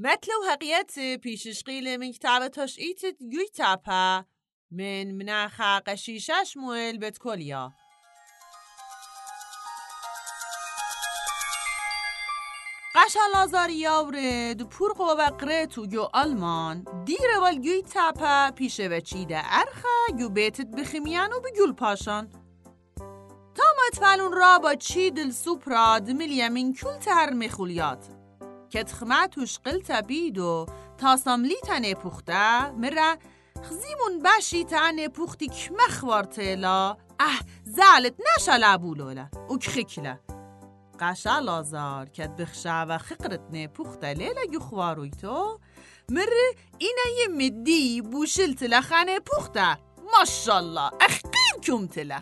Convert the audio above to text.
مثل وهقيت بيشش قيل من كتابة جوي تابا من مناخا قشيشة شمويل بتكوليا قشا لازاریا ورد پور قوة تو جو آلمان. دیره وال گوی تاپا پیشه و چیده ارخه گو بیتت بخیمیان و بگول پاشان. تامت فالون را با چی دل سوپرا دملیا من کل تر مخولیات کت خماتوش قلتا بیدو تا ساملی تنه پخته مره خزیمون باشی تنه پختی کمخوار تیلا اه زالت لابولولا او کخکلا قشا لازار کد بخشا و خقرت نه پخته لیلا خواروی تو. مره اینه یه مدی بوشل تلا خانه پخته ماشالله اخقیم کم تلا